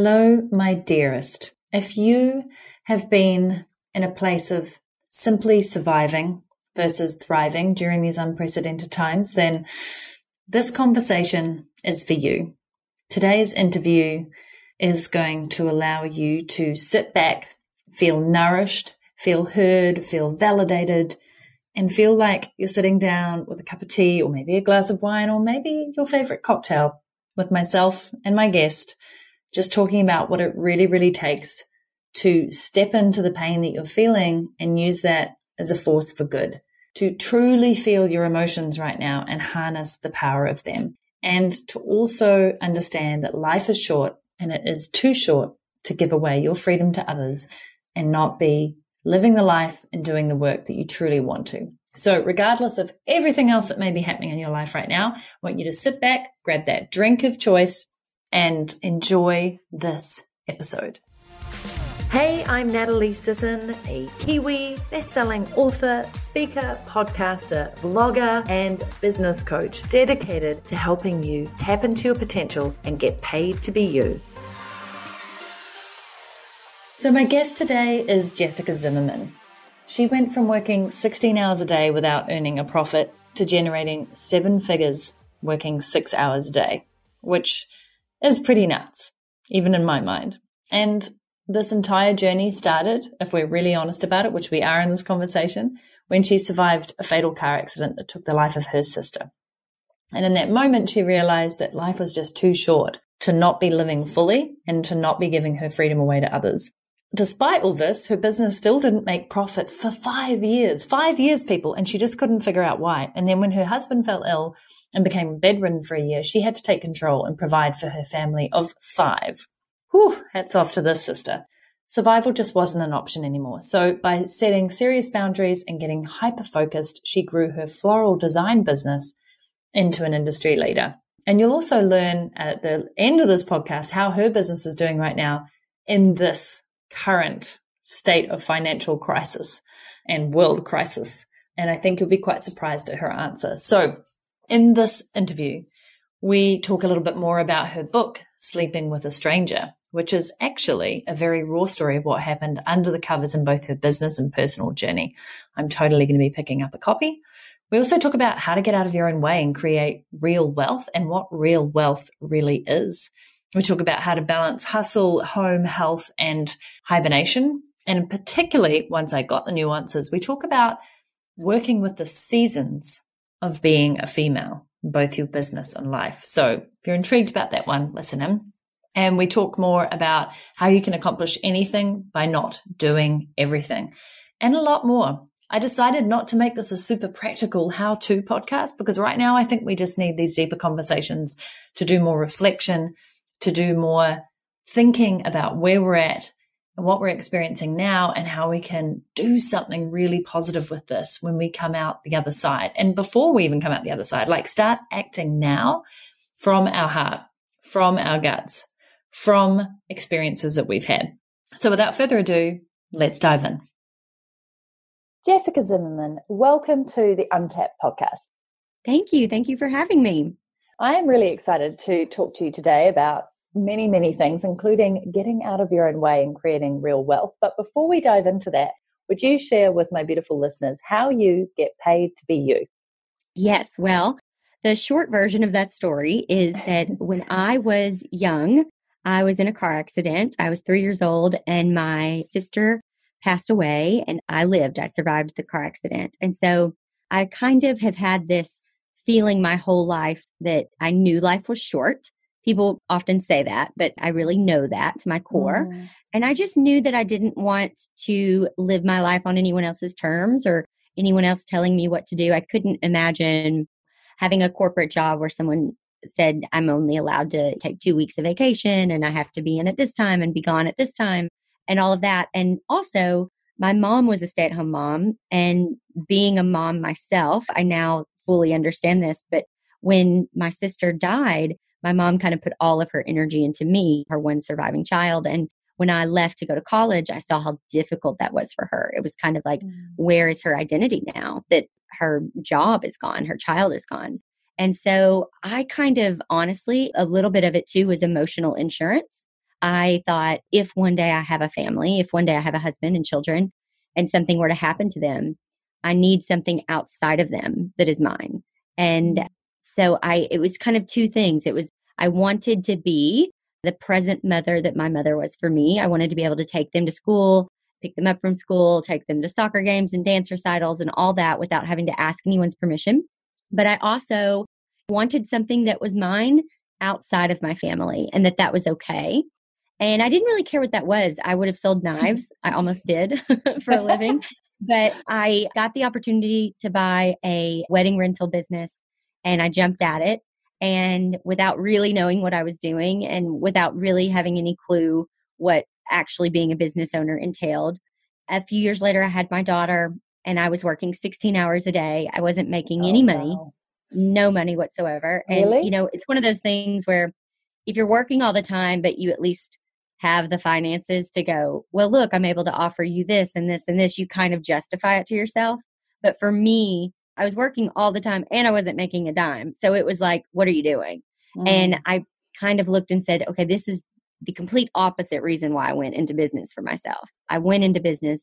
Hello, my dearest. If you have been in a place of simply surviving versus thriving during these unprecedented times, then this conversation is for you. Today's interview is going to allow you to sit back, feel nourished, feel heard, feel validated, and feel like you're sitting down with a cup of tea or maybe a glass of wine or maybe your favorite cocktail with myself and my guest, just talking about what it really, really takes to step into the pain that you're feeling and use that as a force for good, to truly feel your emotions right now and harness the power of them. And to also understand that life is short and it is too short to give away your freedom to others and not be living the life and doing the work that you truly want to. So, regardless of everything else that may be happening in your life right now, I want you to sit back, grab that drink of choice, and enjoy this episode. Hey, I'm Natalie Sisson, a Kiwi, best-selling author, speaker, podcaster, vlogger, and business coach dedicated to helping you tap into your potential and get paid to be you. So my guest today is Jessica Zimmerman. She went from working 16 hours a day without earning a profit to generating seven figures working six hours a day, which is pretty nuts, even in my mind. And this entire journey started, if we're really honest about it, which we are in this conversation, when she survived a fatal car accident that took the life of her sister. And in that moment, she realized that life was just too short to not be living fully and to not be giving her freedom away to others. Despite all this, her business still didn't make profit for five years. Five years, people, and she just couldn't figure out why. And then when her husband fell ill and became bedridden for a year, she had to take control and provide for her family of five. Whew, hats off to this sister. Survival just wasn't an option anymore. So by setting serious boundaries and getting hyper focused, she grew her floral design business into an industry leader. And you'll also learn at the end of this podcast how her business is doing right now in this current state of financial crisis and world crisis. And I think you'll be quite surprised at her answer. So in this interview, we talk a little bit more about her book, Sleeping with a Stranger, which is actually a very raw story of what happened under the covers in both her business and personal journey. I'm totally going to be picking up a copy. We also talk about how to get out of your own way and create real wealth and what real wealth really is. We talk about how to balance hustle, home, health, and hibernation. And particularly, once I got the nuances, we talk about working with the seasons of being a female, both your business and life. So if you're intrigued about that one, listen in. And we talk more about how you can accomplish anything by not doing everything and a lot more. I decided not to make this a super practical how to podcast because right now I think we just need these deeper conversations to do more reflection, to do more thinking about where we're at and what we're experiencing now and how we can do something really positive with this when we come out the other side. And before we even come out the other side, like start acting now from our heart, from our guts, from experiences that we've had. So without further ado, let's dive in. Jessica Zimmerman, welcome to the Untapped podcast. Thank you. Thank you for having me. I am really excited to talk to you today about many, many things, including getting out of your own way and creating real wealth. But before we dive into that, would you share with my beautiful listeners how you get paid to be you? Yes. Well, the short version of that story is that when I was young, I was in a car accident. I was three years old, and my sister passed away, and I lived. I survived the car accident. And so I kind of have had this feeling my whole life that I knew life was short. People often say that, but I really know that to my core. Mm. And I just knew that I didn't want to live my life on anyone else's terms or anyone else telling me what to do. I couldn't imagine having a corporate job where someone said I'm only allowed to take two weeks of vacation and I have to be in at this time and be gone at this time and all of that. And also, my mom was a stay at home mom. And being a mom myself, I now fully understand this, but when my sister died, my mom kind of put all of her energy into me, her one surviving child. And when I left to go to college, I saw how difficult that was for her. It was kind of like, mm. where is her identity now that her job is gone, her child is gone? And so I kind of honestly, a little bit of it too was emotional insurance. I thought if one day I have a family, if one day I have a husband and children and something were to happen to them, I need something outside of them that is mine. And mm. so I, it was kind of two things. It was, I wanted to be the present mother that my mother was for me. I wanted to be able to take them to school, pick them up from school, take them to soccer games and dance recitals and all that without having to ask anyone's permission. But I also wanted something that was mine outside of my family and that that was okay. And I didn't really care what that was. I would have sold knives. I almost did for a living. but I got the opportunity to buy a wedding rental business and I jumped at it. And without really knowing what I was doing and without really having any clue what actually being a business owner entailed, a few years later, I had my daughter and I was working 16 hours a day. I wasn't making oh, any money, wow. no money whatsoever. Really? And, you know, it's one of those things where if you're working all the time, but you at least have the finances to go, well, look, I'm able to offer you this and this and this. You kind of justify it to yourself. But for me, I was working all the time and I wasn't making a dime. So it was like, what are you doing? Mm. And I kind of looked and said, okay, this is the complete opposite reason why I went into business for myself. I went into business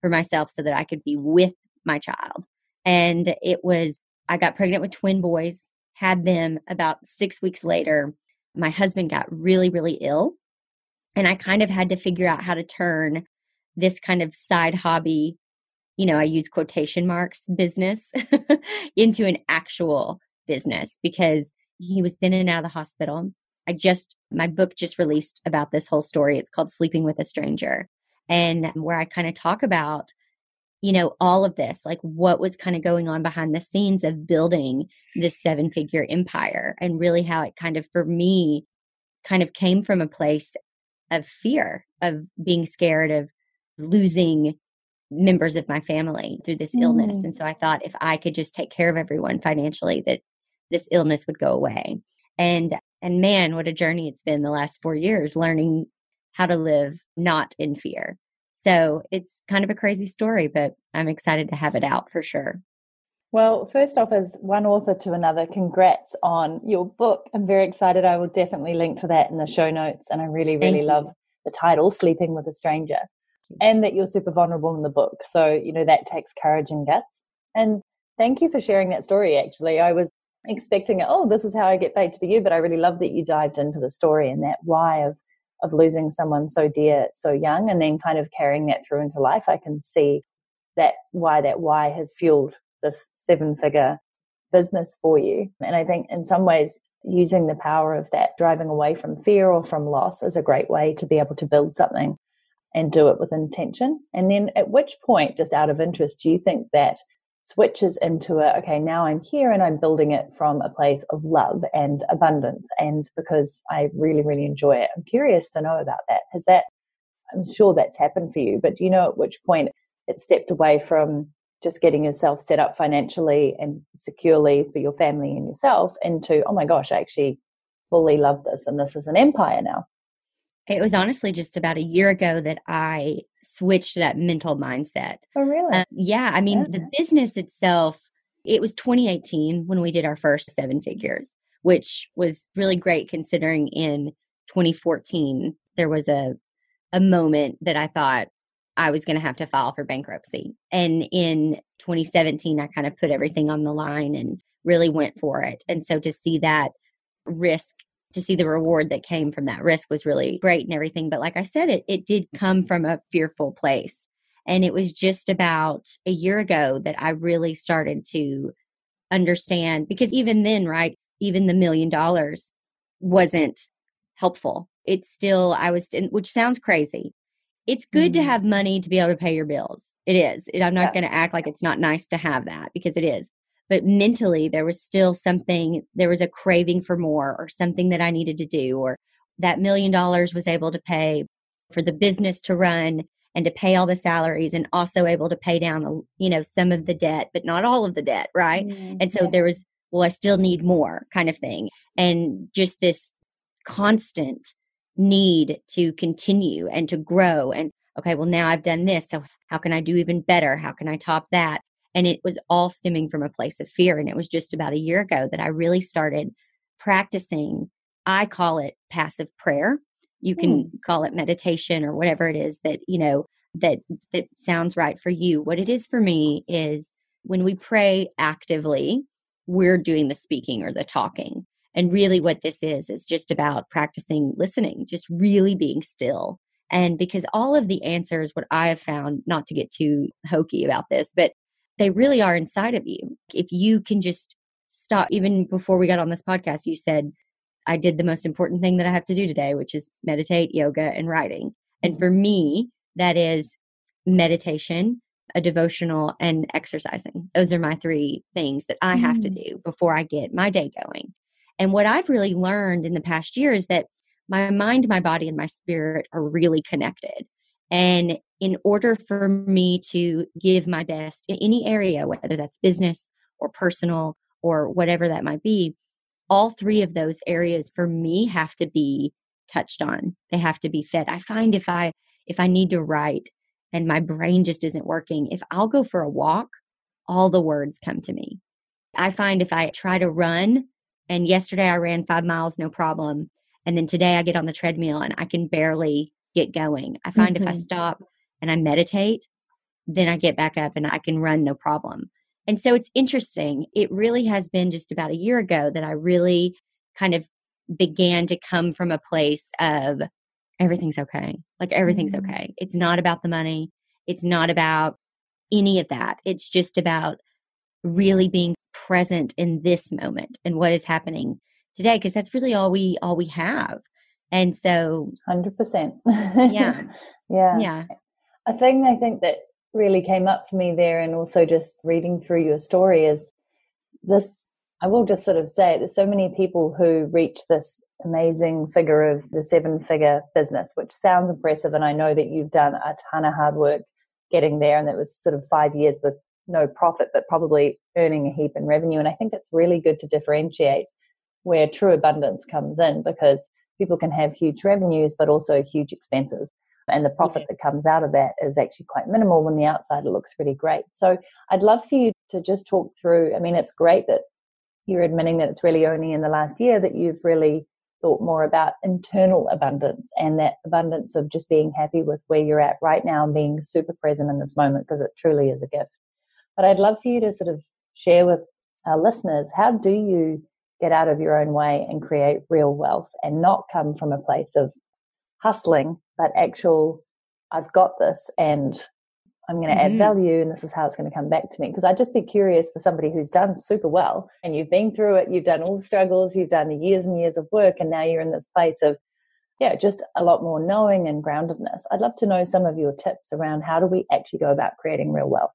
for myself so that I could be with my child. And it was, I got pregnant with twin boys, had them about six weeks later. My husband got really, really ill and I kind of had to figure out how to turn this kind of side hobby, you know, I use quotation marks business into an actual business because he was in and out of the hospital. I just, my book just released about this whole story. It's called Sleeping with a Stranger. And where I kind of talk about, you know, all of this, like what was kind of going on behind the scenes of building this seven figure empire and really how it kind of, for me, kind of came from a place of fear of being scared of losing members of my family through this mm. illness. And so I thought if I could just take care of everyone financially, that this illness would go away. And and man, what a journey it's been the last four years learning how to live not in fear. So it's kind of a crazy story, but I'm excited to have it out for sure. Well, first off, as one author to another, congrats on your book. I'm very excited. I will definitely link to that in the show notes. And I really, really love the title, Sleeping with a Stranger, and that you're super vulnerable in the book. So, you know, that takes courage and guts. And thank you for sharing that story, actually. I was expecting, oh, this is how I get paid to be you, but I really love that you dived into the story and that why of of losing someone so dear so young and then kind of carrying that through into life. I can see that why that why has fueled this seven figure business for you. And I think in some ways, using the power of that driving away from fear or from loss is a great way to be able to build something and do it with intention. And then at which point, just out of interest, do you think that switches into a, okay, now I'm here and I'm building it from a place of love and abundance and because I really, really enjoy it? I'm curious to know about that. Has that, I'm sure that's happened for you, but do you know at which point it stepped away from just getting yourself set up financially and securely for your family and yourself into, oh my gosh, I actually fully love this and this is an empire now. It was honestly just about a year ago that I switched that mental mindset. Oh, really? Uh, yeah. I mean, yeah. the business itself, it was 2018 when we did our first seven figures, which was really great considering in 2014 there was a a moment that I thought, I was going to have to file for bankruptcy. And in 2017, I kind of put everything on the line and really went for it. And so to see that risk, to see the reward that came from that risk was really great and everything. But like I said, it, it did come from a fearful place. And it was just about a year ago that I really started to understand because even then, right, even the million dollars wasn't helpful. It's still, I was, which sounds crazy, it's good mm-hmm. to have money to be able to pay your bills. It is. I'm not yeah. going to act like it's not nice to have that because it is. But mentally, there was still something, there was a craving for more or something that I needed to do, or that million dollars was able to pay for the business to run and to pay all the salaries and also able to pay down, you know, some of the debt, but not all of the debt. Right. Mm-hmm. And so there was, well, I still need more kind of thing. And just this constant need to continue and to grow and okay well now i've done this so how can i do even better how can i top that and it was all stemming from a place of fear and it was just about a year ago that i really started practicing i call it passive prayer You can mm. call it meditation or whatever it is that, you know, that that sounds right for you. What it is for me is when we pray actively, we're doing the speaking or the talking. And really what this is is just about practicing listening, just really being still. And because all of the answers, what I have found, not to get too hokey about this, but they really are inside of you. If you can just stop, even before we got on this podcast, you said, I did the most important thing that I have to do today, which is meditate, yoga, and writing. And for me, that is meditation, a devotional, and exercising. Those are my three things that I have mm. to do before I get my day going. And what I've really learned in the past year is that my mind, my body, and my spirit are really connected. And in order for me to give my best in any area, whether that's business or personal or whatever that might be, all three of those areas for me have to be touched on. They have to be fed. I find if I if I need to write and my brain just isn't working, if I'll go for a walk, all the words come to me. I find if I try to run, and yesterday I ran five miles, no problem. And then today I get on the treadmill and I can barely get going. I find mm-hmm. if I mm-hmm. stop and I meditate, then I get back up and I can run no problem. And so it's interesting. It really has been just about a year ago that I really kind of began to come from a place of everything's okay. Like everything's mm-hmm. okay. It's not about the money. It's not about any of that. It's just about really being present in this moment and what is happening today because that's really all we all we have. And so 100%. yeah. yeah. Yeah. A thing I think that really came up for me there and also just reading through your story is this I will just sort of say there's so many people who reach this amazing figure of the seven figure business, which sounds impressive. And I know that you've done a ton of hard work getting there. And it was sort of five years with no profit, but probably earning a heap in revenue. And I think it's really good to differentiate where true abundance comes in because people can have huge revenues, but also huge expenses. And the profit that comes out of that is actually quite minimal when the outside it looks really great. So I'd love for you to just talk through. I mean, it's great that you're admitting that it's really only in the last year that you've really thought more about internal abundance and that abundance of just being happy with where you're at right now and being super present in this moment because it truly is a gift. But I'd love for you to sort of share with our listeners how do you get out of your own way and create real wealth and not come from a place of hustling, but actual, I've got this and I'm going to mm-hmm. add value and this is how it's going to come back to me. Because I'd just be curious for somebody who's done super well and you've been through it, you've done all the struggles, you've done the years and years of work, and now you're in this place of, yeah, just a lot more knowing and groundedness. I'd love to know some of your tips around how do we actually go about creating real wealth.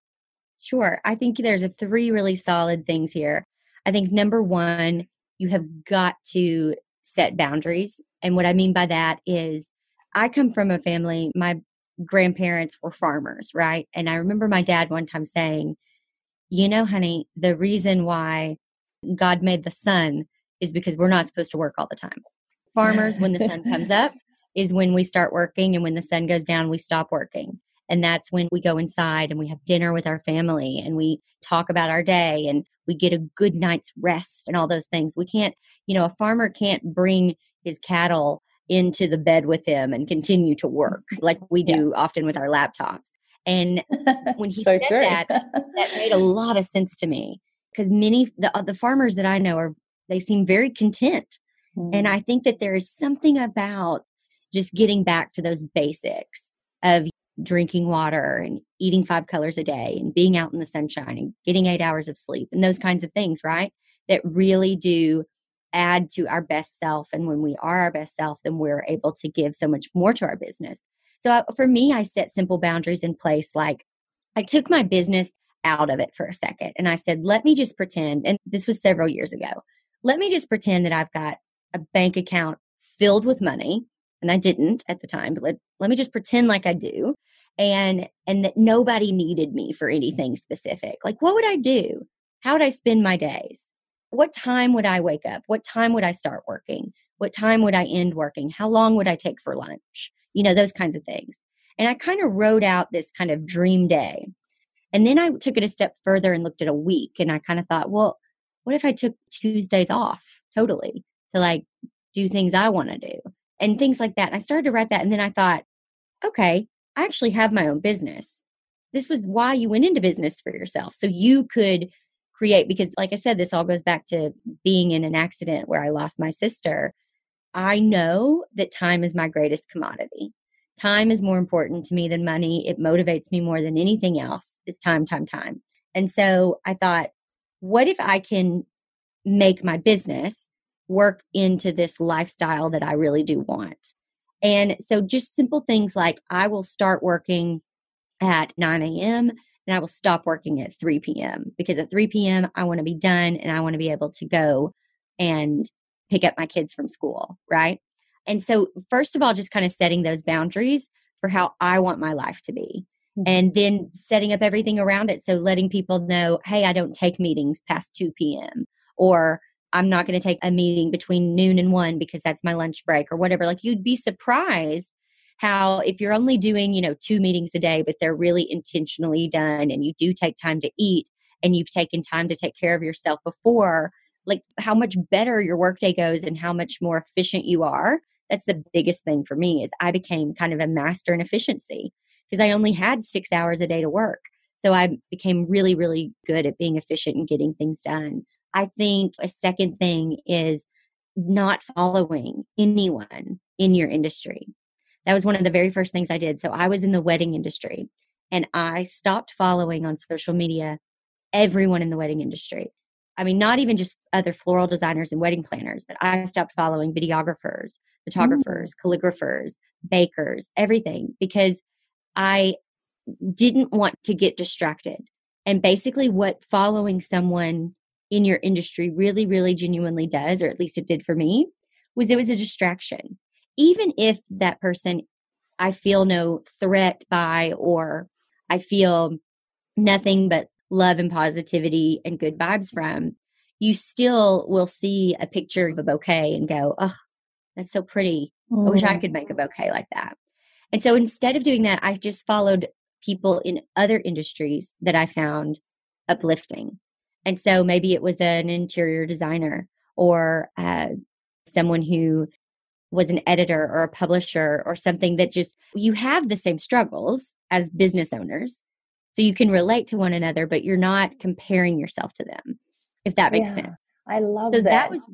Sure. I think there's a three really solid things here. I think number one, you have got to set boundaries. And what I mean by that is I come from a family, my grandparents were farmers, right? And I remember my dad one time saying, You know, honey, the reason why God made the sun is because we're not supposed to work all the time. Farmers, when the sun comes up, is when we start working, and when the sun goes down, we stop working. And that's when we go inside and we have dinner with our family and we talk about our day and we get a good night's rest and all those things. We can't, you know, a farmer can't bring his cattle into the bed with him and continue to work like we do yeah. often with our laptops. And when he so said true. that, that made a lot of sense to me because many the uh, the farmers that I know are they seem very content, mm. and I think that there is something about just getting back to those basics of drinking water and eating five colors a day and being out in the sunshine and getting eight hours of sleep and those kinds of things, right? That really do add to our best self. And when we are our best self, then we're able to give so much more to our business. So uh, for me, I set simple boundaries in place. Like I took my business out of it for a second and I said, let me just pretend, and this was several years ago, let me just pretend that I've got a bank account filled with money. And I didn't at the time, but let, let me just pretend like I do. And, and that nobody needed me for anything specific. Like, what would I do? How would I spend my days? what time would I wake up? What time would I start working? What time would I end working? How long would I take for lunch? You know, those kinds of things. And I kind of wrote out this kind of dream day. And then I took it a step further and looked at a week and I kind of thought, well, what if I took Tuesdays off totally to like do things I want to do? and things like that. And I started to write that. And then I thought, okay, I actually have my own business. This was why you went into business for yourself. So you could create, because like I said, this all goes back to being in an accident where I lost my sister. I know that time is my greatest commodity. Time is more important to me than money. It motivates me more than anything else is time, time, time. And so I thought, what if I can make my business work into this lifestyle that I really do want? And so just simple things like I will start working at 9 a.m. and I will stop working at 3 p.m. because at 3 p.m. I want to be done and I want to be able to go and pick up my kids from school, right? And so, first of all, just kind of setting those boundaries for how I want my life to be. Mm-hmm. And then setting up everything around it. So, letting people know, hey, I don't take meetings past 2 p.m. or I'm not going to take a meeting between noon and one because that's my lunch break or whatever. Like, you'd be surprised how if you're only doing, you know, two meetings a day, but they're really intentionally done and you do take time to eat and you've taken time to take care of yourself before, like how much better your workday goes and how much more efficient you are that's the biggest thing for me is I became kind of a master in efficiency because I only had six hours a day to work. So I became really, really good at being efficient and getting things done. I think a second thing is not following anyone in your industry. That was one of the very first things I did. So I was in the wedding industry and I stopped following on social media everyone in the wedding industry. I mean, not even just other floral designers and wedding planners, but I stopped following videographers, photographers, mm. calligraphers, bakers, everything because I didn't want to get distracted. And basically, what following someone in your industry really, really genuinely does, or at least it did for me, was it was a distraction. Even if that person I feel no threat by, or I feel nothing but love and positivity and good vibes from, you still will see a picture of a bouquet and go, oh, that's so pretty. I wish I mm. could make a bouquet like that. And so instead of doing that, I just followed people in other industries that I found uplifting. And so maybe it was an interior designer or uh, someone who was an editor or a publisher or something that just you have the same struggles as business owners so you can relate to one another, but you're not comparing yourself to them, if that makes yeah, sense. I love so that. that was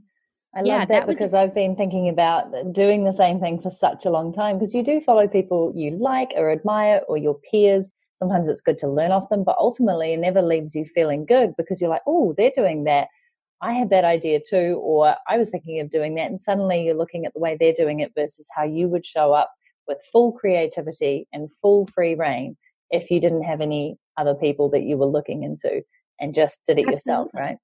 I love yeah, that, that because I've been thinking about doing the same thing for such a long time because you do follow people you like or admire or your peers. Sometimes it's good to learn off them, but ultimately it never leaves you feeling good because you're like, oh, they're doing that. I had that idea too, or I was thinking of doing that. And suddenly you're looking at the way they're doing it versus how you would show up with full creativity and full free reign if you didn't have any other people that you were looking into and just did it Absolutely. yourself, right?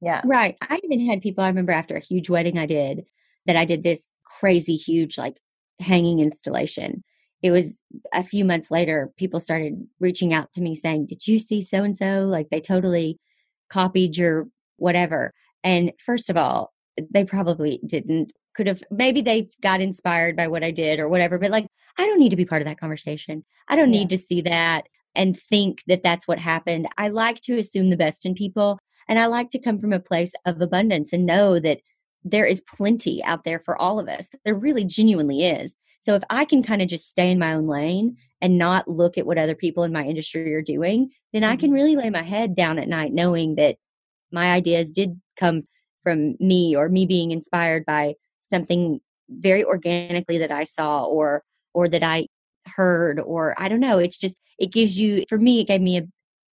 Yeah. Right. I even had people, I remember after a huge wedding I did, that I did this crazy, huge, like hanging installation. It was a few months later, people started reaching out to me saying, Did you see so and so? Like they totally copied your whatever. And first of all, they probably didn't. Could have, maybe they got inspired by what I did or whatever, but like I don't need to be part of that conversation. I don't yeah. need to see that and think that that's what happened. I like to assume the best in people. And I like to come from a place of abundance and know that there is plenty out there for all of us. There really genuinely is. So if I can kind of just stay in my own lane and not look at what other people in my industry are doing, then. I can mm-hmm. really lay my head down at night knowing that my ideas did come from me or me being inspired by something very organically that I saw or or that I heard or I don't know. It's just, it gives you, for me, it gave me a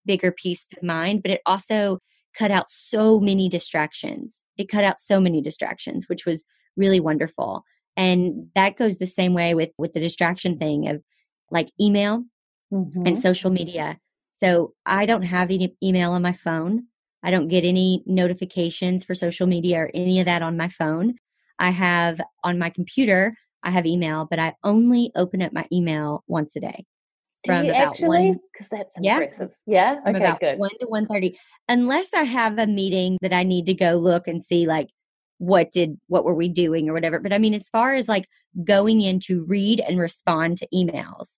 bigger peace of mind, but it also cut out so many distractions. It cut out so many distractions, which was really wonderful. And that goes the same way with, with the distraction thing of like email mm-hmm. and social media. So I don't have any email on my phone. I don't get any notifications for social media or any of that on my phone. I have on my computer, I have email, but I only open up my email once a day. Do you actually? Because that's impressive. Yeah. yeah? Okay, about good. One to one thirty, unless I have a meeting that I need to go look and see, like what did what were we doing or whatever. But I mean, as far as like going in to read and respond to emails,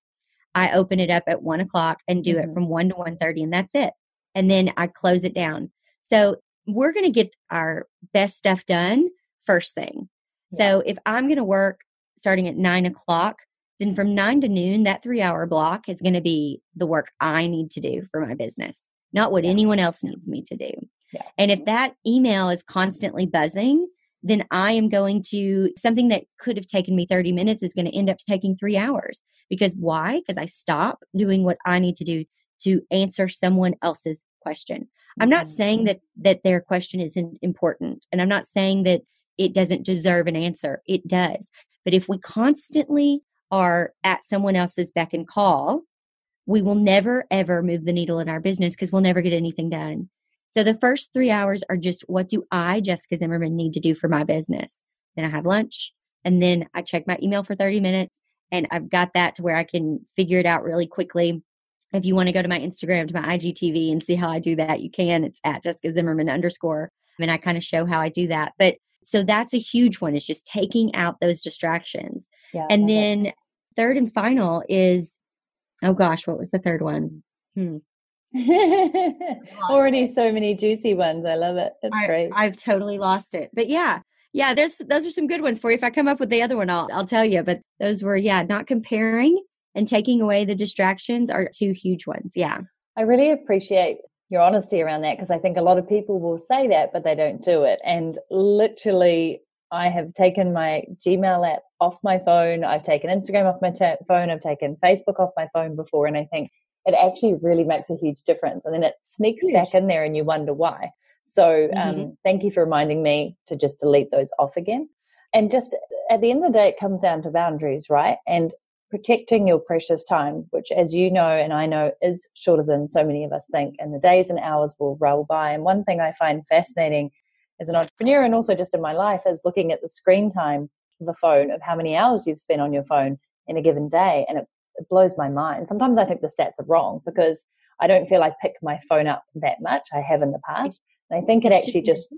I open it up at one o'clock and do mm-hmm. it from one to one thirty, and that's it. And then I close it down. So we're going to get our best stuff done first thing. Yeah. So if I'm going to work starting at nine o'clock, then from nine to noon, that three hour block is going to be the work I need to do for my business, not what yeah. anyone else needs me to do. Yeah. And if that email is constantly buzzing, then I am going to something that could have taken me 30 minutes is going to end up taking three hours. Because why? Because I stop doing what I need to do to answer someone else's question. I'm not mm-hmm. saying that that their question isn't important and I'm not saying that it doesn't deserve an answer. It does. But if we constantly are at someone else's beck and call, we will never ever move the needle in our business because we'll never get anything done. So the first three hours are just what do I, Jessica Zimmerman, need to do for my business? Then I have lunch and then I check my email for 30 minutes and I've got that to where I can figure it out really quickly. If you want to go to my Instagram, to my IGTV and see how I do that, you can. It's at Jessica Zimmerman underscore. And I kind of show how I do that. But so that's a huge one is just taking out those distractions. Yeah, and then it. third and final is, oh gosh, what was the third one? Hmm. Already it. so many juicy ones. I love it. It's I, great. I've totally lost it. But yeah, yeah, there's those are some good ones for you. If I come up with the other one, I'll I'll tell you. But those were yeah, not comparing and taking away the distractions are two huge ones. Yeah. I really appreciate your honesty around that because I think a lot of people will say that, but they don't do it. And literally, I have taken my Gmail app off my phone. I've taken Instagram off my phone. I've taken Facebook off my phone before. And I think it actually really makes a huge difference. And then it sneaks huge. back in there and you wonder why. So um, mm-hmm. thank you for reminding me to just delete those off again. And just at the end of the day, it comes down to boundaries, right? And protecting your precious time, which, as you know and I know, is shorter than so many of us think, and the days and hours will roll by. And one thing I find fascinating as an entrepreneur and also just in my life is looking at the screen time of a phone, of how many hours you've spent on your phone in a given day. And it, it blows my mind. Sometimes I think the stats are wrong because I don't feel I pick my phone up that much. I have in the past. And I think it actually just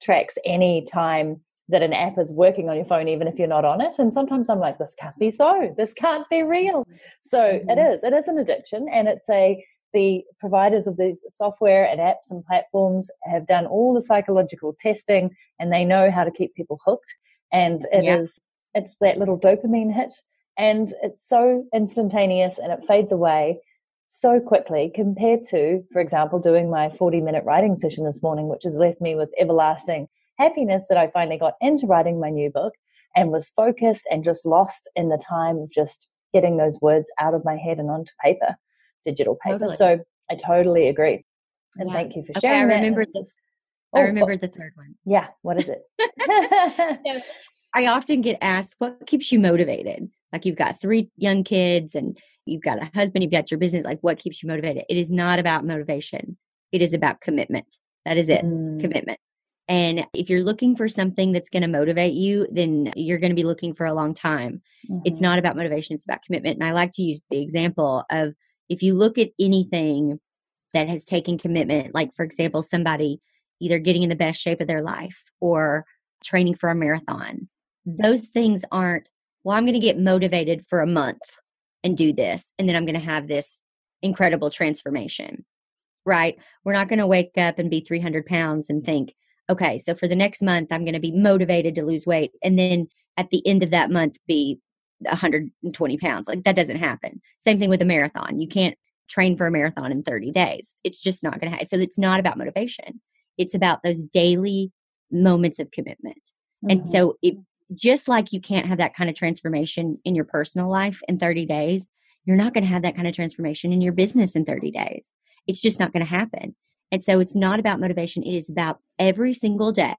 tracks any time that an app is working on your phone even if you're not on it and sometimes i'm like this can't be so this can't be real so mm-hmm. it is it is an addiction and it's a the providers of these software and apps and platforms have done all the psychological testing and they know how to keep people hooked and it yeah. is it's that little dopamine hit and it's so instantaneous and it fades away so quickly compared to for example doing my 40 minute writing session this morning which has left me with everlasting happiness that I finally got into writing my new book and was focused and just lost in the time of just getting those words out of my head and onto paper, digital paper. Totally. So I totally agree. And yeah. thank you for sharing. Okay, I remembered this. Oh, I remembered the third one. Yeah. What is it? I often get asked, what keeps you motivated? Like you've got three young kids and you've got a husband, you've got your business. Like what keeps you motivated? It is not about motivation. It is about commitment. That is it. Mm. Commitment. And if you're looking for something that's going to motivate you, then you're going to be looking for a long time. Mm-hmm. It's not about motivation, it's about commitment. And I like to use the example of if you look at anything that has taken commitment, like for example, somebody either getting in the best shape of their life or training for a marathon, those things aren't, well, I'm going to get motivated for a month and do this, and then I'm going to have this incredible transformation, right? We're not going to wake up and be 300 pounds and think, okay, so for the next month, I'm going to be motivated to lose weight. And then at the end of that month, be 120 pounds. Like that doesn't happen. Same thing with a marathon. You can't train for a marathon in 30 days. It's just not going to happen. So it's not about motivation. It's about those daily moments of commitment. Mm-hmm. And so it, just like you can't have that kind of transformation in your personal life in 30 days, you're not going to have that kind of transformation in your business in 30 days. It's just not going to happen. And so it's not about motivation. It is about every single day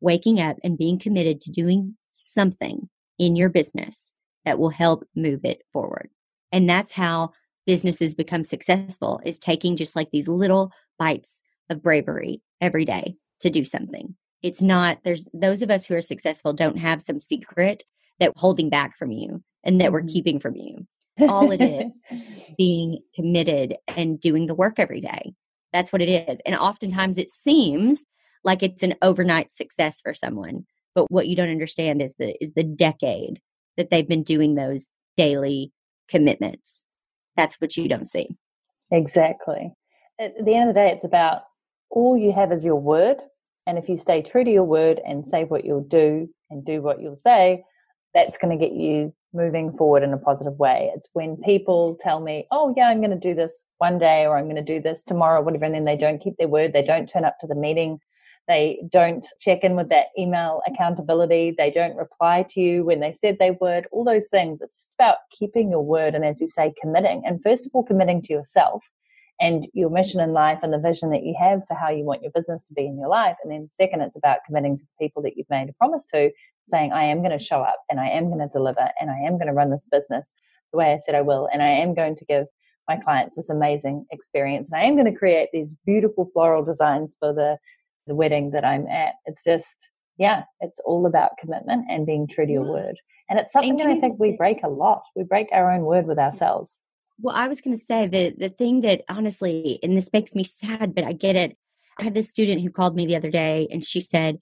waking up and being committed to doing something in your business that will help move it forward. And that's how businesses become successful is taking just like these little bites of bravery every day to do something. It's not, there's those of us who are successful don't have some secret that holding back from you and that we're mm-hmm. keeping from you. All it is being committed and doing the work every day. That's what it is. And oftentimes it seems like it's an overnight success for someone. But what you don't understand is the is the decade that they've been doing those daily commitments. That's what you don't see. Exactly. At the end of the day, it's about all you have is your word. And if you stay true to your word and say what you'll do and do what you'll say, that's going to get you moving forward in a positive way. It's when people tell me, oh, yeah, I'm going to do this one day or I'm going to do this tomorrow, whatever, and then they don't keep their word. They don't turn up to the meeting. They don't check in with that email accountability. They don't reply to you when they said they would. All those things. It's about keeping your word and, as you say, committing. And first of all, committing to yourself and your mission in life and the vision that you have for how you want your business to be in your life. And then second, it's about committing to the people that you've made a promise to, saying, I am going to show up and I am going to deliver and I am going to run this business the way I said I will. And I am going to give my clients this amazing experience. And I am going to create these beautiful floral designs for the, the wedding that I'm at. It's just, yeah, it's all about commitment and being true to your word. And it's something that I think we break a lot. We break our own word with ourselves. Well, I was going to say the the thing that honestly, and this makes me sad, but I get it. I had this student who called me the other day, and she said,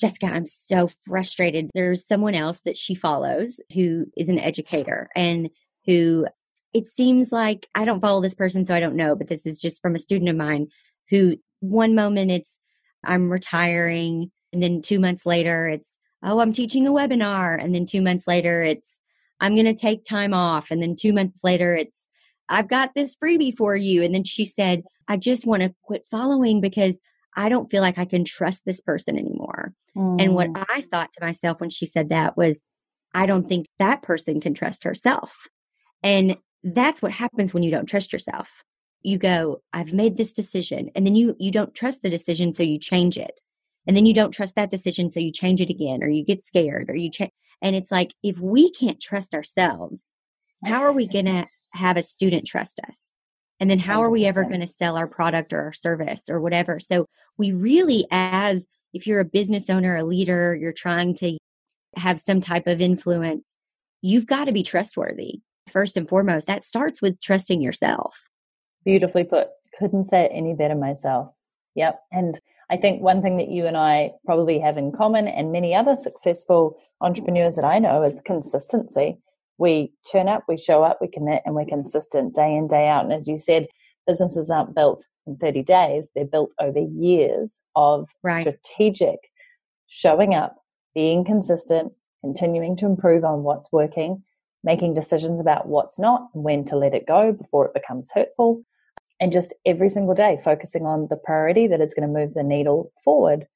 "Jessica, I'm so frustrated. There's someone else that she follows who is an educator, and who it seems like I don't follow this person, so I don't know. But this is just from a student of mine who one moment it's I'm retiring, and then two months later it's oh I'm teaching a webinar, and then two months later it's I'm going to take time off. And then two months later, it's I've got this freebie for you. And then she said, I just want to quit following because I don't feel like I can trust this person anymore. Mm. And what mm. I thought to myself when she said that was, I don't think that person can trust herself. And that's what happens when you don't trust yourself. You go, I've made this decision. And then you, you don't trust the decision. So you change it. And then you don't trust that decision. So you change it again, or you get scared, or you change. And it's like, if we can't trust ourselves, how are we going to have a student trust us? And then how are we ever going to sell our product or our service or whatever? So we really, as if you're a business owner, a leader, you're trying to have some type of influence, you've got to be trustworthy. First and foremost, that starts with trusting yourself. Beautifully put. Couldn't say it any better myself. Yep. And I think one thing that you and I probably have in common, and many other successful entrepreneurs that I know, is consistency we turn up, we show up, we commit, and we're consistent day in, day out. And as you said, businesses aren't built in 30 days, they're built over years of right. strategic showing up, being consistent, continuing to improve on what's working, making decisions about what's not, and when to let it go before it becomes hurtful. And just every single day focusing on the priority that is going to move the needle forward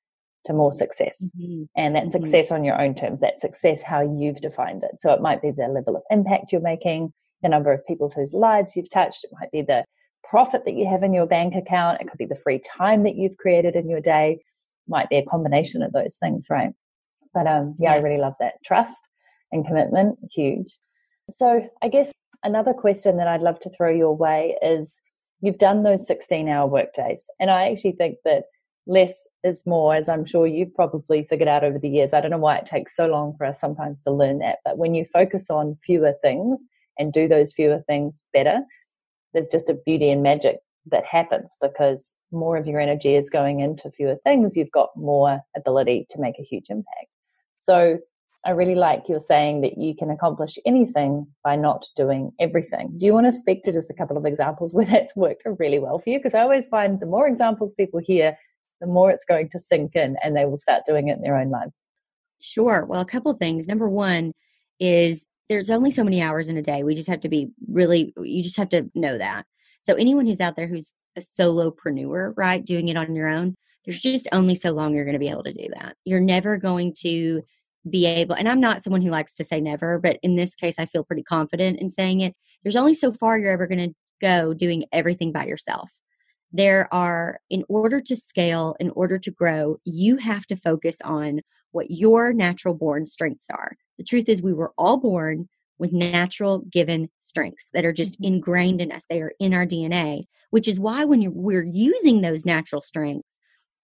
to more success. Mm-hmm. And that mm-hmm. success on your own terms, that success how you've defined it. So it might be the level of impact you're making, the number of people whose lives you've touched, it might be the profit that you have in your bank account, it could be the free time that you've created in your day, it might be a combination of those things, right? But um yeah, yeah. I really love that. Trust and commitment, huge. So I guess another question that I'd love to throw your way is you've done those 16 hour workdays. And I actually think that less is more, as I'm sure you've probably figured out over the years. I don't know why it takes so long for us sometimes to learn that, but when you focus on fewer things and do those fewer things better, there's just a beauty and magic that happens because more of your energy is going into fewer things. You've got more ability to make a huge impact. So I really like you're saying that you can accomplish anything by not doing everything. Do you want to speak to just a couple of examples where that's worked really well for you? Because I always find the more examples people hear, the more it's going to sink in and they will start doing it in their own lives. Sure. Well, a couple things. Number one is there's only so many hours in a day. We just have to be really, you just have to know that. So anyone who's out there who's a solopreneur, right, doing it on your own, there's just only so long you're going to be able to do that. You're never going to be able, and I'm not someone who likes to say never, but in this case, I feel pretty confident in saying it. There's only so far you're ever going to go doing everything by yourself there are, in order to scale, in order to grow, you have to focus on what your natural born strengths are. The truth is, we were all born with natural given strengths that are just mm-hmm. ingrained in us. They are in our DNA, which is why when we're using those natural strengths,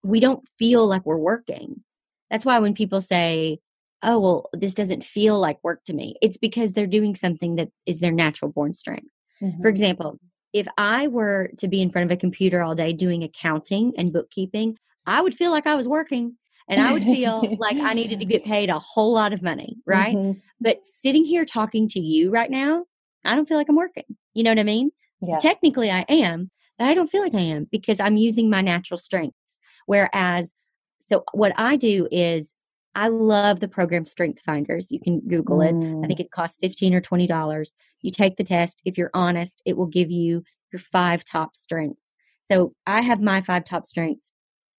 we don't feel like we're working. That's why when people say, oh, well, this doesn't feel like work to me, it's because they're doing something that is their natural born strength. Mm-hmm. For example, if I were to be in front of a computer all day doing accounting and bookkeeping, I would feel like I was working and I would feel like I needed to get paid a whole lot of money, right? Mm-hmm. But sitting here talking to you right now, I don't feel like I'm working. You know what I mean? Yeah. Technically, I am, but I don't feel like I am because I'm using my natural strengths. Whereas, so what I do is I love the program Strength Finders. You can Google mm. it. I think mm. it costs 15 or $20. You take the test. If you're honest, it will give you your five top strengths. So I have my five top strengths,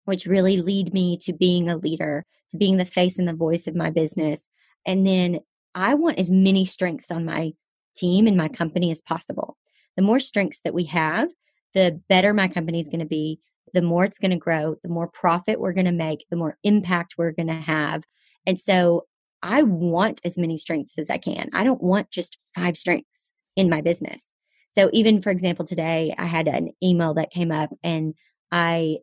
which really lead me to being a leader, to being the face and the voice of my business. And then I want as many strengths on my team and my company as possible. The more strengths that we have, the better my company is going to be, the more it's going to grow, the more profit we're going to make, the more impact we're going to have. And so I want as many strengths as I can. I don't want just five strengths in my business. So even for example, today I had an email that came up and I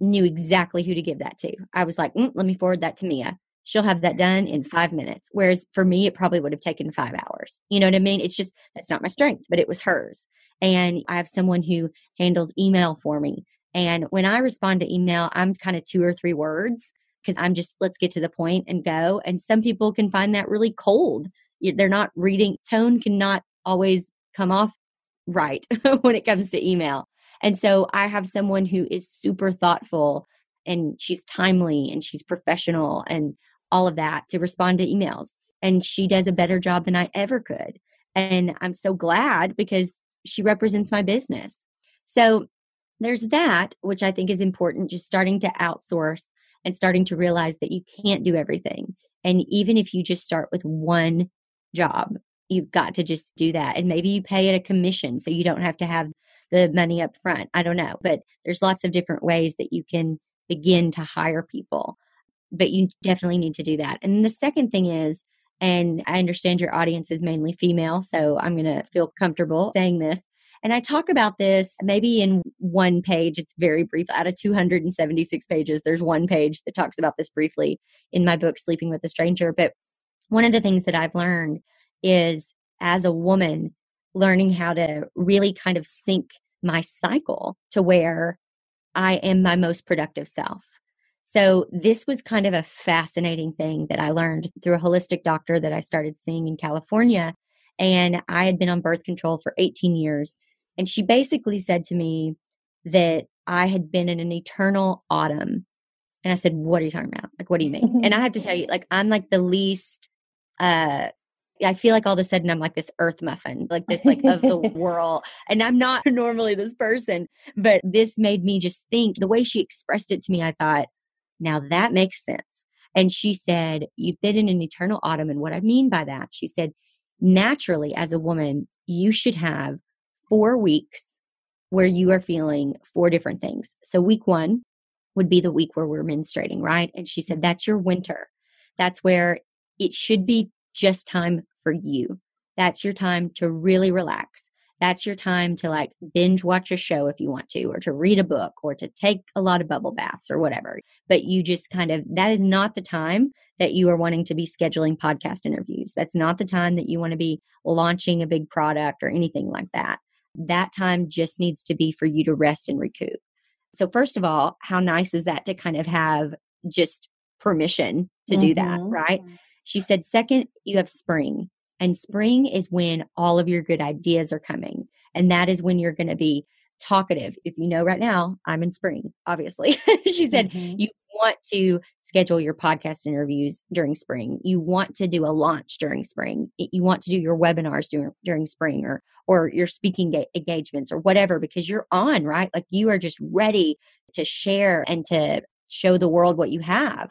knew exactly who to give that to. I was like, mm, let me forward that to Mia. She'll have that done in five minutes. Whereas for me, it probably would have taken five hours. You know what I mean? It's just, that's not my strength, but it was hers. And I have someone who handles email for me. And when I respond to email, I'm kind of two or three words because I'm just, let's get to the point and go. And some people can find that really cold. They're not reading, tone cannot always come off right when it comes to email. And so I have someone who is super thoughtful and she's timely and she's professional and all of that to respond to emails. And she does a better job than I ever could. And I'm so glad because she represents my business. So there's that, which I think is important, just starting to outsource and starting to realize that you can't do everything. And even if you just start with one job, you've got to just do that. And maybe you pay it a commission so you don't have to have the money up front. I don't know, but there's lots of different ways that you can begin to hire people. But you definitely need to do that. And the second thing is, and I understand your audience is mainly female, so I'm going to feel comfortable saying this. And I talk about this maybe in one page. It's very brief. Out of 276 pages, there's one page that talks about this briefly in my book, Sleeping with a Stranger. But one of the things that I've learned is as a woman, learning how to really kind of sync my cycle to where I am my most productive self. So this was kind of a fascinating thing that I learned through a holistic doctor that I started seeing in California. And I had been on birth control for 18 years. And she basically said to me that I had been in an eternal autumn. And I said, What are you talking about? Like, what do you mean? and I have to tell you, like, I'm like the least, uh, I feel like all of a sudden I'm like this earth muffin, like this, like of the world. And I'm not normally this person, but this made me just think the way she expressed it to me. I thought, now that makes sense. And she said, You've been in an eternal autumn. And what I mean by that, she said, naturally, as a woman, you should have four weeks where you are feeling four different things. So week one would be the week where we're menstruating, right? And she said, that's your winter. That's where it should be just time for you. That's your time to really relax. That's your time to like binge watch a show if you want to, or to read a book, or to take a lot of bubble baths or whatever. But you just kind of, that is not the time that you are wanting to be scheduling podcast interviews. That's not the time that you want to be launching a big product or anything like that that time just needs to be for you to rest and recoup. So, first of all, how nice is that to kind of have just permission to mm-hmm. do that, mm-hmm. right? She said, second, you have spring. And spring is when all of your good ideas are coming. And that is when you're going to be talkative. If you know right now, I'm in spring, obviously. she said, mm-hmm. you want to schedule your podcast interviews during spring. You want to do a launch during spring. You want to do your webinars during, during spring or, or your speaking ga- engagements or whatever, because you're on, right? Like you are just ready to share and to show the world what you have.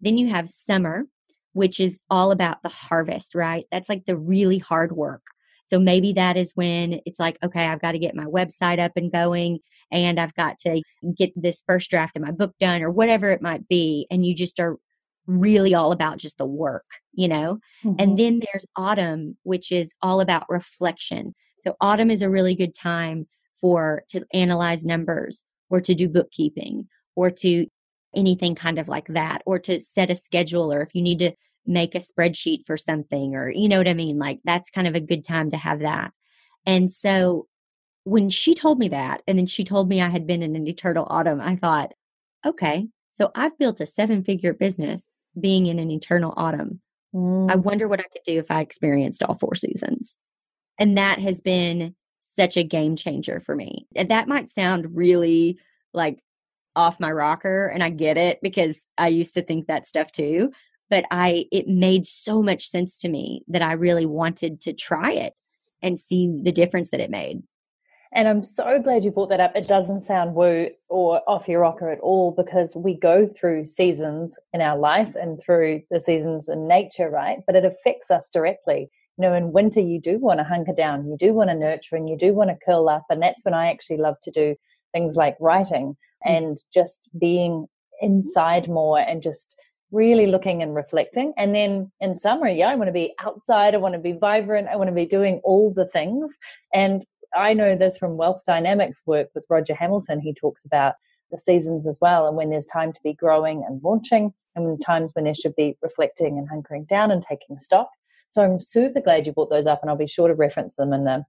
Then you have summer, which is all about the harvest, right? That's like the really hard work. So maybe that is when it's like, okay, I've got to get my website up and going and I've got to get this first draft of my book done or whatever it might be. And you just are really all about just the work, you know? Mm-hmm. And then there's autumn, which is all about reflection. So autumn is a really good time for to analyze numbers or to do bookkeeping or to anything kind of like that or to set a schedule or if you need to make a spreadsheet for something or you know what I mean like that's kind of a good time to have that. And so when she told me that, and then she told me I had been in an eternal autumn, I thought, okay, so I've built a seven figure business being in an eternal autumn. Mm. I wonder what I could do if I experienced all four seasons. And that has been such a game changer for me. And that might sound really like off my rocker, and I get it because I used to think that stuff too. But I, it made so much sense to me that I really wanted to try it and see the difference that it made. And I'm so glad you brought that up. It doesn't sound woo or off your rocker at all because we go through seasons in our life and through the seasons in nature, right? But it affects us directly. You know, in winter, you do want to hunker down, you do want to nurture, and you do want to curl up. And that's when I actually love to do things like writing mm. and just being inside more and just really looking and reflecting. And then in summer, yeah, I want to be outside. I want to be vibrant. I want to be doing all the things. And I know this from Wealth Dynamics work with Roger Hamilton. He talks about the seasons as well, and when there's time to be growing and launching, and times when there should be reflecting and hunkering down and taking stock. So I'm super glad you brought those up, and I'll be sure to reference them in the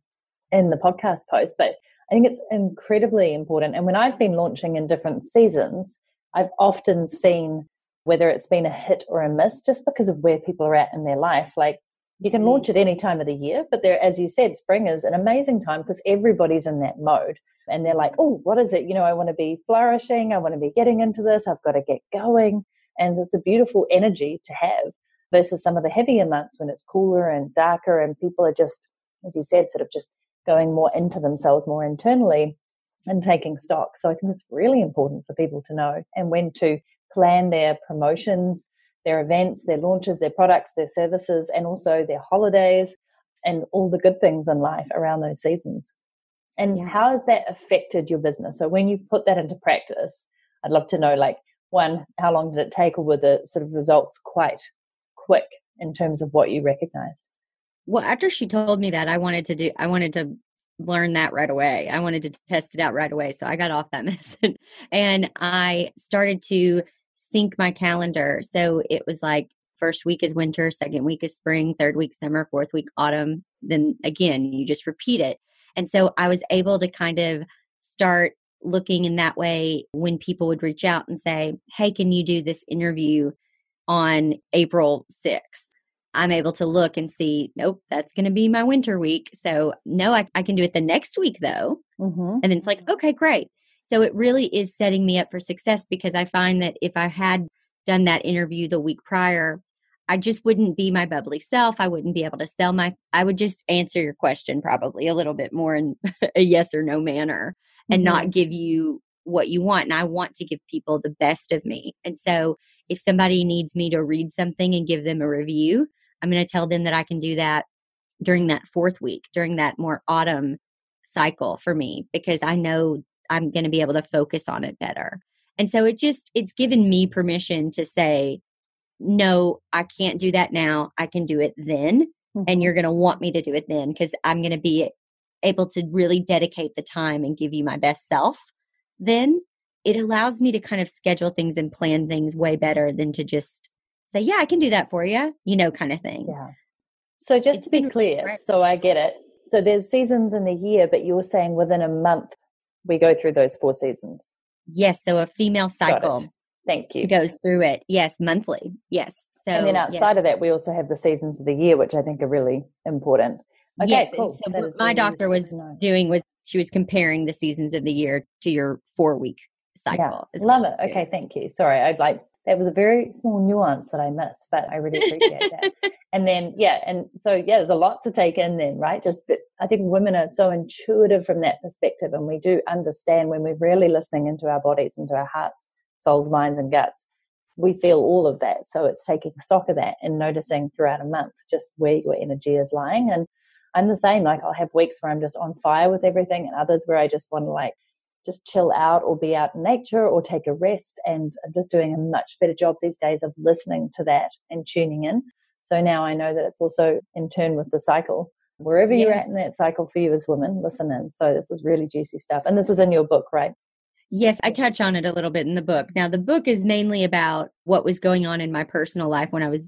in the podcast post. But I think it's incredibly important. And when I've been launching in different seasons, I've often seen whether it's been a hit or a miss just because of where people are at in their life. Like you can mm. launch at any time of the year, but there, as you said, spring is an amazing time because everybody's in that mode and they're like, oh, what is it? You know, I want to be flourishing. I want to be getting into this. I've got to get going. And it's a beautiful energy to have versus some of the heavier months when it's cooler and darker and people are just, as you said, sort of just going more into themselves more internally and taking stock. So I think it's really important for people to know and when to plan their promotions their events, their launches, their products, their services, and also their holidays and all the good things in life around those seasons. And yeah. how has that affected your business? So when you put that into practice, I'd love to know like one, how long did it take or were the sort of results quite quick in terms of what you recognized? Well, after she told me that, I wanted to do I wanted to learn that right away. I wanted to test it out right away. So I got off that medicine and I started to sync my calendar. So it was like first week is winter, second week is spring, third week summer, fourth week autumn. Then again, you just repeat it. And so I was able to kind of start looking in that way when people would reach out and say, Hey, can you do this interview on April 6th? I'm able to look and see, nope, that's going to be my winter week. So, no, I, I can do it the next week though. Mm-hmm. And then it's like, okay, great. So it really is setting me up for success because I find that if I had done that interview the week prior, I just wouldn't be my bubbly self. I wouldn't be able to sell my, I would just answer your question probably a little bit more in a yes or no manner and mm-hmm. not give you what you want. And I want to give people the best of me. And so if somebody needs me to read something and give them a review, I'm going to tell them that I can do that during that fourth week, during that more autumn cycle for me, because I know I'm going to be able to focus on it better. And so it just, it's given me permission to say, no, I can't do that now. I can do it then. Mm-hmm. And you're going to want me to do it then because I'm going to be able to really dedicate the time and give you my best self. Then it allows me to kind of schedule things and plan things way better than to just say, yeah, I can do that for you, you know, kind of thing. Yeah. So just it's to be clear, so I get it. So there's seasons in the year, but you're saying within a month we go through those four seasons. Yes. So a female cycle. Thank you. Goes through it. Yes. Monthly. Yes. So, and then outside yes. of that, we also have the seasons of the year, which I think are really important. Okay, yes, cool. So what my really doctor was doing was she was comparing the seasons of the year to your four week cycle. Yeah. Love it. Okay, thank you. Sorry, I'd like that was a very small nuance that I missed, but I really appreciate that. and then, yeah, and so yeah, there's a lot to take in then, right? Just, I think women are so intuitive from that perspective, and we do understand when we're really listening into our bodies, into our hearts, souls, minds, and guts. We feel all of that. So it's taking stock of that and noticing throughout a month just where your energy is lying. And I'm the same. Like I'll have weeks where I'm just on fire with everything, and others where I just want to like just chill out or be out in nature or take a rest. And I'm just doing a much better job these days of listening to that and tuning in. So now I know that it's also in turn with the cycle. Wherever yes. you're at in that cycle for you as women, listen in. So this is really juicy stuff. And this is in your book, right? Yes, I touch on it a little bit in the book. Now, the book is mainly about what was going on in my personal life when I was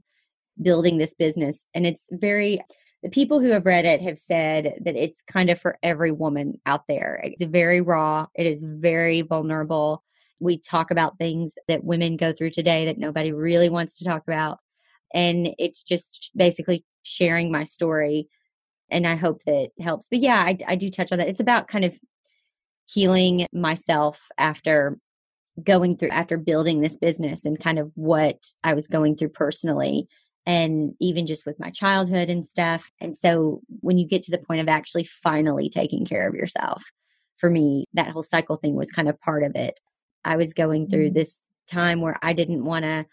building this business. And it's very, the people who have read it have said that it's kind of for every woman out there. It's very raw, it is very vulnerable. We talk about things that women go through today that nobody really wants to talk about. And it's just basically sharing my story. And I hope that helps. But yeah, I, I do touch on that. It's about kind of healing myself after going through after building this business and kind of what I was going through personally and even just with my childhood and stuff. And so when you get to the point of actually finally taking care of yourself, for me, that whole cycle thing was kind of part of it. I was going through mm-hmm. this time where I didn't want to,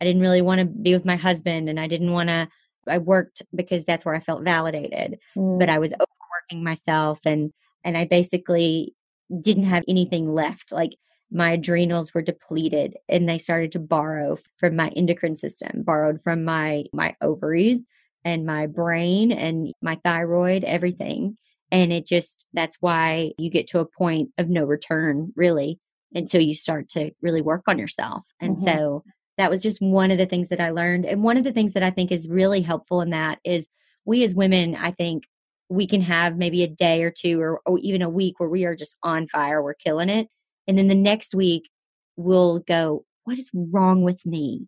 I didn't really want to be with my husband and I didn't want to, I worked because that's where I felt validated, mm. but I was overworking myself and, and I basically didn't have anything left. Like my adrenals were depleted and they started to borrow from my endocrine system, borrowed from my, my ovaries and my brain and my thyroid, everything. And it just, that's why you get to a point of no return, really, until you start to really work on yourself. And mm-hmm. so that was just one of the things that I learned. And one of the things that I think is really helpful in that is we as women, I think we can have maybe a day or two or, or even a week where we are just on fire, we're killing it. And then the next week we'll go, what is wrong with me?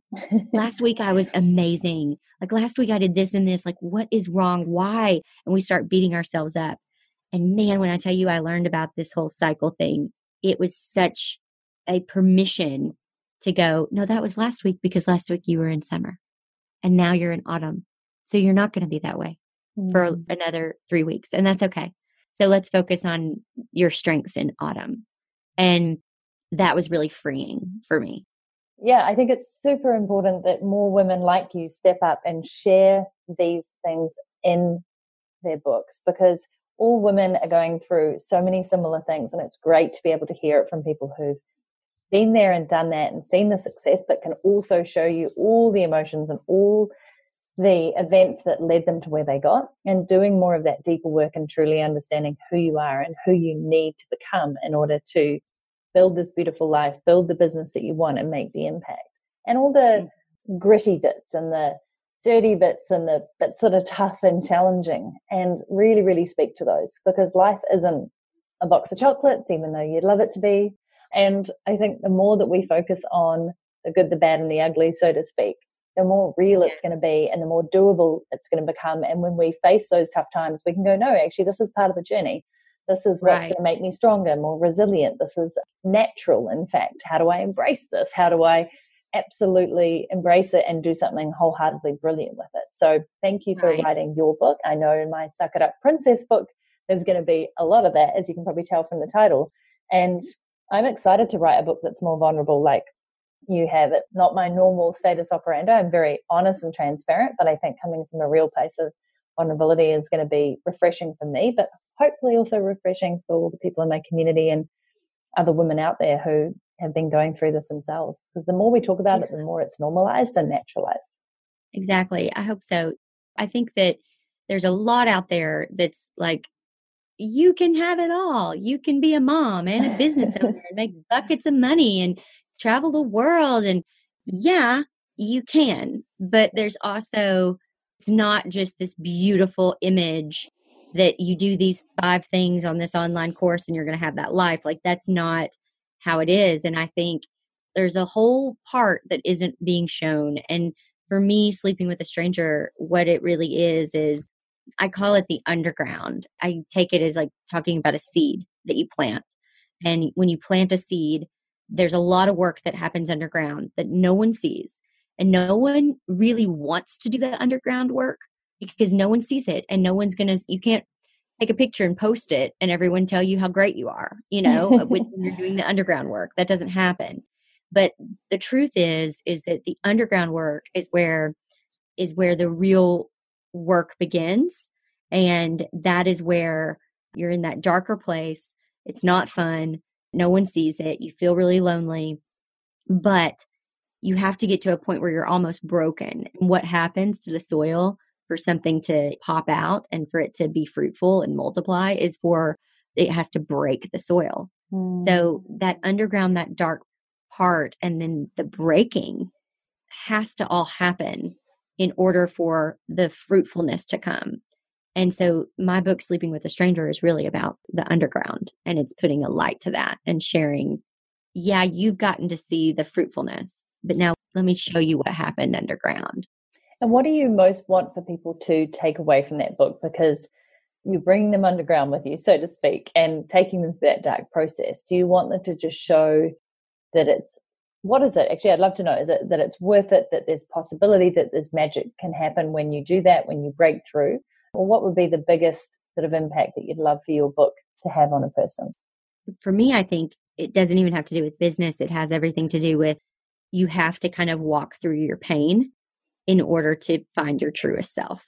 last week I was amazing. Like last week I did this and this. Like, what is wrong? Why? And we start beating ourselves up. And man, when I tell you I learned about this whole cycle thing, it was such a permission to go, no, that was last week because last week you were in summer and now you're in autumn. So you're not going to be that way mm. for another three weeks. And that's okay. So let's focus on your strengths in autumn. And that was really freeing for me. Yeah, I think it's super important that more women like you step up and share these things in their books because all women are going through so many similar things, and it's great to be able to hear it from people who've been there and done that and seen the success, but can also show you all the emotions and all the events that led them to where they got and doing more of that deeper work and truly understanding who you are and who you need to become in order to build this beautiful life, build the business that you want and make the impact. And all the mm. gritty bits and the dirty bits and the bits that are tough and challenging and really, really speak to those because life isn't a box of chocolates, even though you'd love it to be. And I think the more that we focus on the good, the bad, and the ugly, so to speak, the more real it's going to be and the more doable it's going to become. And when we face those tough times, we can go, no, actually, this is part of the journey. This is what's right. going to make me stronger, more resilient. This is natural, in fact. How do I embrace this? How do I absolutely embrace it and do something wholeheartedly brilliant with it. So thank you for right. writing your book. I know in my Suck It Up Princess book, there's going to be a lot of that, as you can probably tell from the title. And I'm excited to write a book that's more vulnerable, like you have. It's not my normal status operandi. I'm very honest and transparent, but I think coming from a real place of vulnerability is going to be refreshing for me, but hopefully also refreshing for all the people in my community and other women out there who have been going through this themselves. Because the more we talk about yeah. it, the more it's normalized and naturalized. Exactly. I hope so. I think that there's a lot out there that's like, you can have it all. You can be a mom and a business owner and make buckets of money and travel the world. And yeah, you can. But there's also, it's not just this beautiful image that you do these five things on this online course and you're going to have that life. Like, that's not how it is. And I think there's a whole part that isn't being shown. And for me, sleeping with a stranger, what it really is, is I call it the underground. I take it as like talking about a seed that you plant. And when you plant a seed, there's a lot of work that happens underground that no one sees. And no one really wants to do the underground work because no one sees it and no one's going to, you can't take a picture and post it and everyone tell you how great you are, you know, uh, when you're doing the underground work. That doesn't happen. But the truth is, is that the underground work is where, is where the real work begins. And that is where you're in that darker place. It's not fun. No one sees it. You feel really lonely, but you have to get to a point where you're almost broken. And what happens to the soil for something to pop out and for it to be fruitful and multiply is for it has to break the soil. Mm. So that underground, that dark part, and then the breaking has to all happen in order for the fruitfulness to come. And so my book, Sleeping with a Stranger, is really about the underground and it's putting a light to that and sharing, yeah, you've gotten to see the fruitfulness, but now let me show you what happened underground. And what do you most want for people to take away from that book? Because you're bringing them underground with you, so to speak, and taking them through that dark process. Do you want them to just show that it's what is it? Actually i'd love to know is it that it's worth it that there's possibility that this magic can happen when you do that when you break through? Or what would be the biggest sort of impact that you'd love for your book to have on a person? For me i think it doesn't even have to do with business. It has everything to do with you have to kind of walk through your pain in order to find your truest self.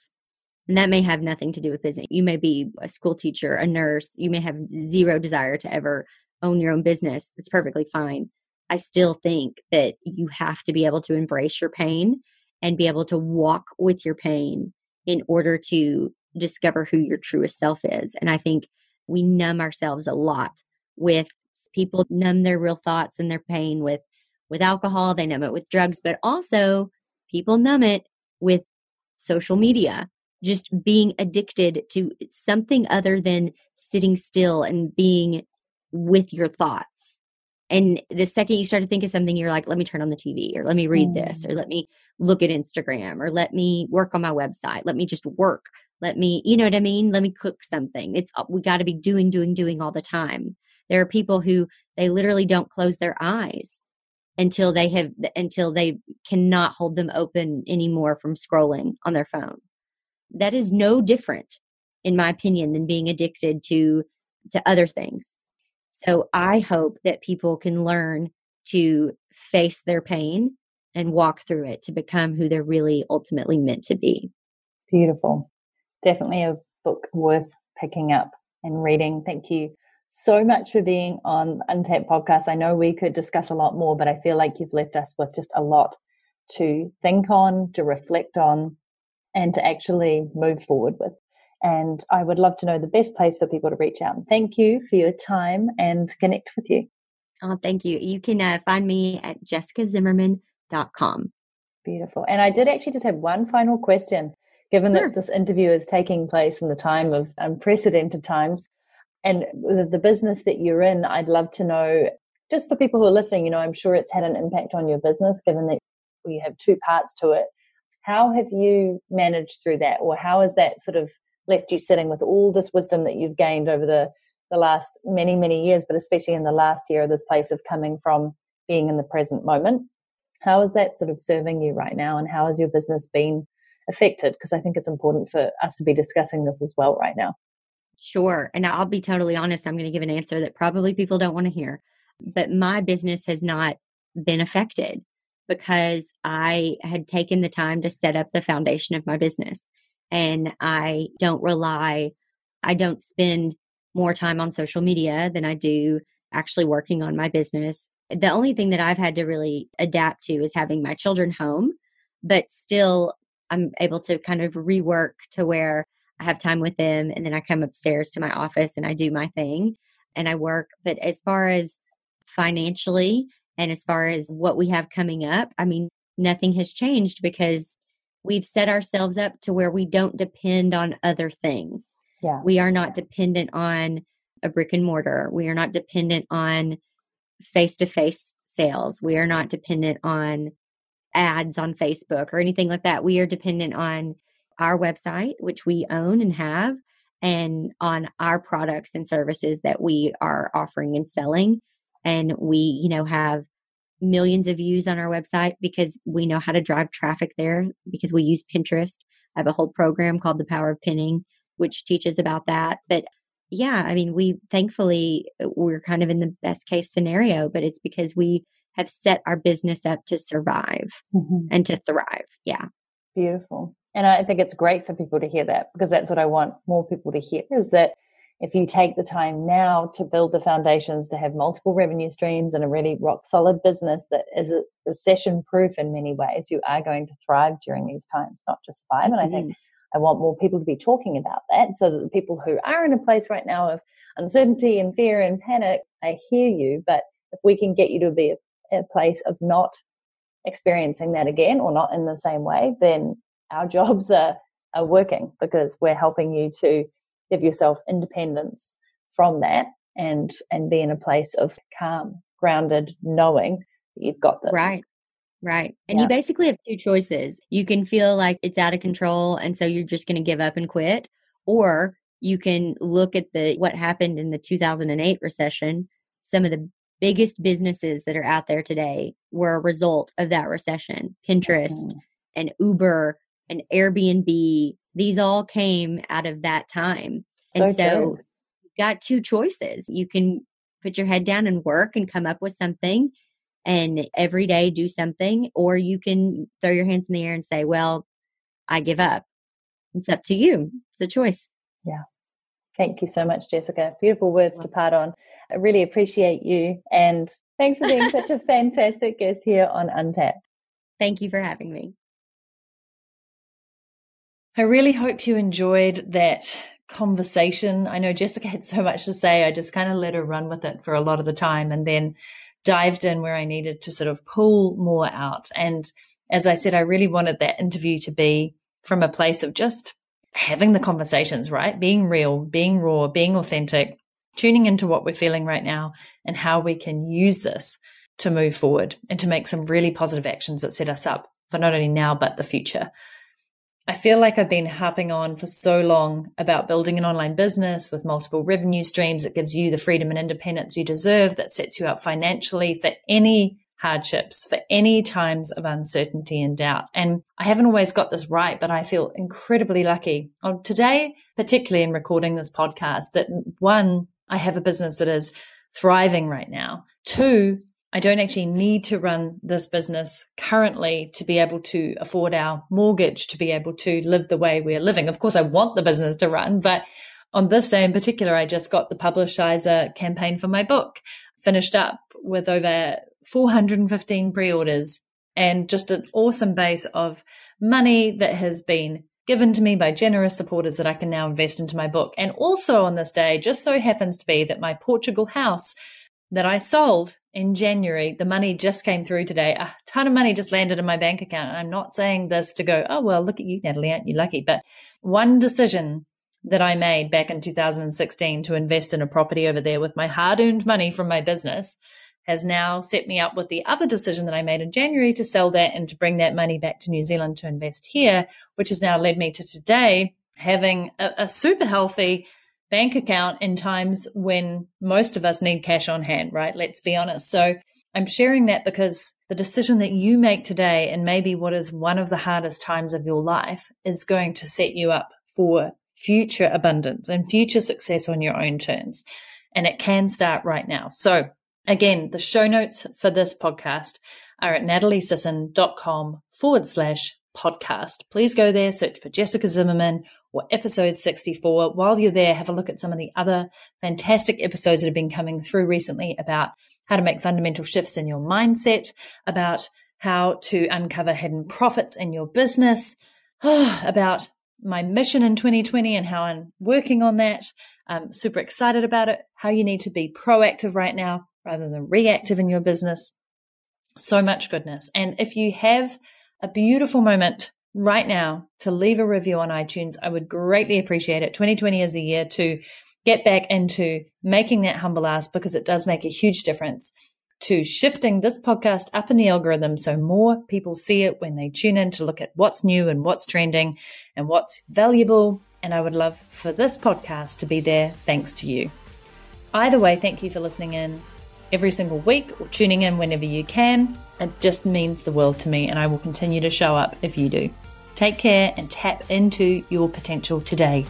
And that may have nothing to do with business. You may be a school teacher a nurse. You may have zero desire to ever own your own business. It's perfectly fine I still think that you have to be able to embrace your pain and be able to walk with your pain in order to discover who your truest self is. And I think we numb ourselves a lot with people numb their real thoughts and their pain with with alcohol, they numb it with drugs, but also people numb it with social media, just being addicted to something other than sitting still and being with your thoughts and the second you start to think of something, you're like, let me turn on the TV or let me read mm. this or let me look at Instagram or let me work on my website. Let me just work. Let me, you know what I mean? Let me cook something. It's, uh, we got to be doing, doing, doing all the time. There are people who they literally don't close their eyes until they have, until they cannot hold them open anymore from scrolling on their phone. That is no different, in my opinion, than being addicted to, to other things so I hope that people can learn to face their pain and walk through it to become who they're really ultimately meant to be. Beautiful. Definitely a book worth picking up and reading. Thank you so much for being on Untapped Podcast. I know we could discuss a lot more, but I feel like you've left us with just a lot to think on, to reflect on, and to actually move forward with. And I would love to know the best place for people to reach out. And thank you for your time and connect with you. Oh, thank you. You can uh, find me at jessicazimmerman.com. Beautiful. And I did actually just have one final question, given sure. that this interview is taking place in the time of unprecedented times. And the business that you're in, I'd love to know, just for people who are listening, you know, I'm sure it's had an impact on your business, given that you have two parts to it. How have you managed through that? Or how has that sort of left you sitting with all this wisdom that you've gained over the the last many many years but especially in the last year of this place of coming from being in the present moment. How is that sort of serving you right now and how has your business been affected? Because i think it's important for us to be discussing this as well right now. Sure and i'll be totally honest i'm going to give an answer that probably people don't want to hear but my business has not been affected because i had taken the time to set up the foundation of my business and I don't rely, I don't spend more time on social media than I do actually working on my business. The only thing that I've had to really adapt to is having my children home, but still I'm able to kind of rework to where I have time with them and then I come upstairs to my office and I do my thing and I work. But as far as financially and as far as what we have coming up, I mean, nothing has changed because we've set ourselves up to where we don't depend on other things. Yeah. We are not dependent on a brick and mortar. We are not dependent on face to face sales. We are not dependent on ads on Facebook or anything like that. We are dependent on our website, which we own and have, and on our products and services that we are offering and selling. And we, you know, have millions of views on our website because we know how to drive traffic there because we use Pinterest. I have a whole program called The Power of Pinning, which teaches about that. But yeah, I mean, we thankfully we're kind of in the best case scenario, but it's because we have set our business up to survive mm-hmm. and to thrive. Yeah. Beautiful. And I think it's great for people to hear that because that's what I want more people to hear is that if you take the time now to build the foundations to have multiple revenue streams and a really rock solid business that is recession proof in many ways, you are going to thrive during these times, not just survive. And I think mm-hmm. I want more people to be talking about that so that the people who are in a place right now of uncertainty and fear and panic, I hear you. But if we can get you to be a, a place of not experiencing that again or not in the same way, then our jobs are, are working because we're helping you to give yourself independence from that and and be in a place of calm grounded knowing that you've got this right right and yeah. you basically have two choices you can feel like it's out of control and so you're just going to give up and quit or you can look at the what happened in the 2008 recession some of the biggest businesses that are out there today were a result of that recession. Pinterest mm-hmm. and Uber and Airbnb, these all came out of that time. And so you've got two choices. You can put your head down and work and come up with something and every day do something, or you can throw your hands in the air and say, well, I give up. It's up to you. It's a choice. Yeah. Thank you so much, Jessica. Beautiful words to part on. I really appreciate you. And thanks for being such a fantastic guest here on Untapped. Thank you for having me. I really hope you enjoyed that conversation. I know Jessica had so much to say. I just kind of let her run with it for a lot of the time and then dived in where I needed to sort of pull more out. And as I said, I really wanted that interview to be from a place of just having the conversations, right? Being real, being raw, being authentic, tuning into what we're feeling right now and how we can use this to move forward and to make some really positive actions that set us up for not only now, but the future. I feel like I've been harping on for so long about building an online business with multiple revenue streams that gives you the freedom and independence you deserve, that sets you up financially for any hardships, for any times of uncertainty and doubt. And I haven't always got this right, but I feel incredibly lucky on today, particularly in recording this podcast, that one, I have a business that is thriving right now. Two, I don't actually need to run this business currently to be able to afford our mortgage, to be able to live the way we're living. Of course, I want the business to run, but on this day in particular, I just got the Publishizer campaign for my book finished up with over 415 pre orders and just an awesome base of money that has been given to me by generous supporters that I can now invest into my book. And also on this day, just so happens to be that my Portugal house that I sold in January, the money just came through today. A ton of money just landed in my bank account. And I'm not saying this to go, oh, well, look at you, Natalie, aren't you lucky? But one decision that I made back in 2016 to invest in a property over there with my hard earned money from my business has now set me up with the other decision that I made in January to sell that and to bring that money back to New Zealand to invest here, which has now led me to today having a, a super healthy bank account in times when most of us need cash on hand, right? Let's be honest. So I'm sharing that because the decision that you make today and maybe what is one of the hardest times of your life is going to set you up for future abundance and future success on your own terms. And it can start right now. So again, the show notes for this podcast are at nataliesisson.com forward slash podcast. Please go there, search for Jessica Zimmerman or episode 64. While you're there, have a look at some of the other fantastic episodes that have been coming through recently about how to make fundamental shifts in your mindset, about how to uncover hidden profits in your business, about my mission in 2020 and how I'm working on that. I'm super excited about it, how you need to be proactive right now rather than reactive in your business. So much goodness. And if you have a beautiful moment right now to leave a review on iTunes. I would greatly appreciate it. 2020 is the year to get back into making that humble ask because it does make a huge difference to shifting this podcast up in the algorithm so more people see it when they tune in to look at what's new and what's trending and what's valuable. And I would love for this podcast to be there thanks to you. Either way, thank you for listening in every single week or tuning in whenever you can. It just means the world to me, and I will continue to show up if you do. Take care and tap into your potential today.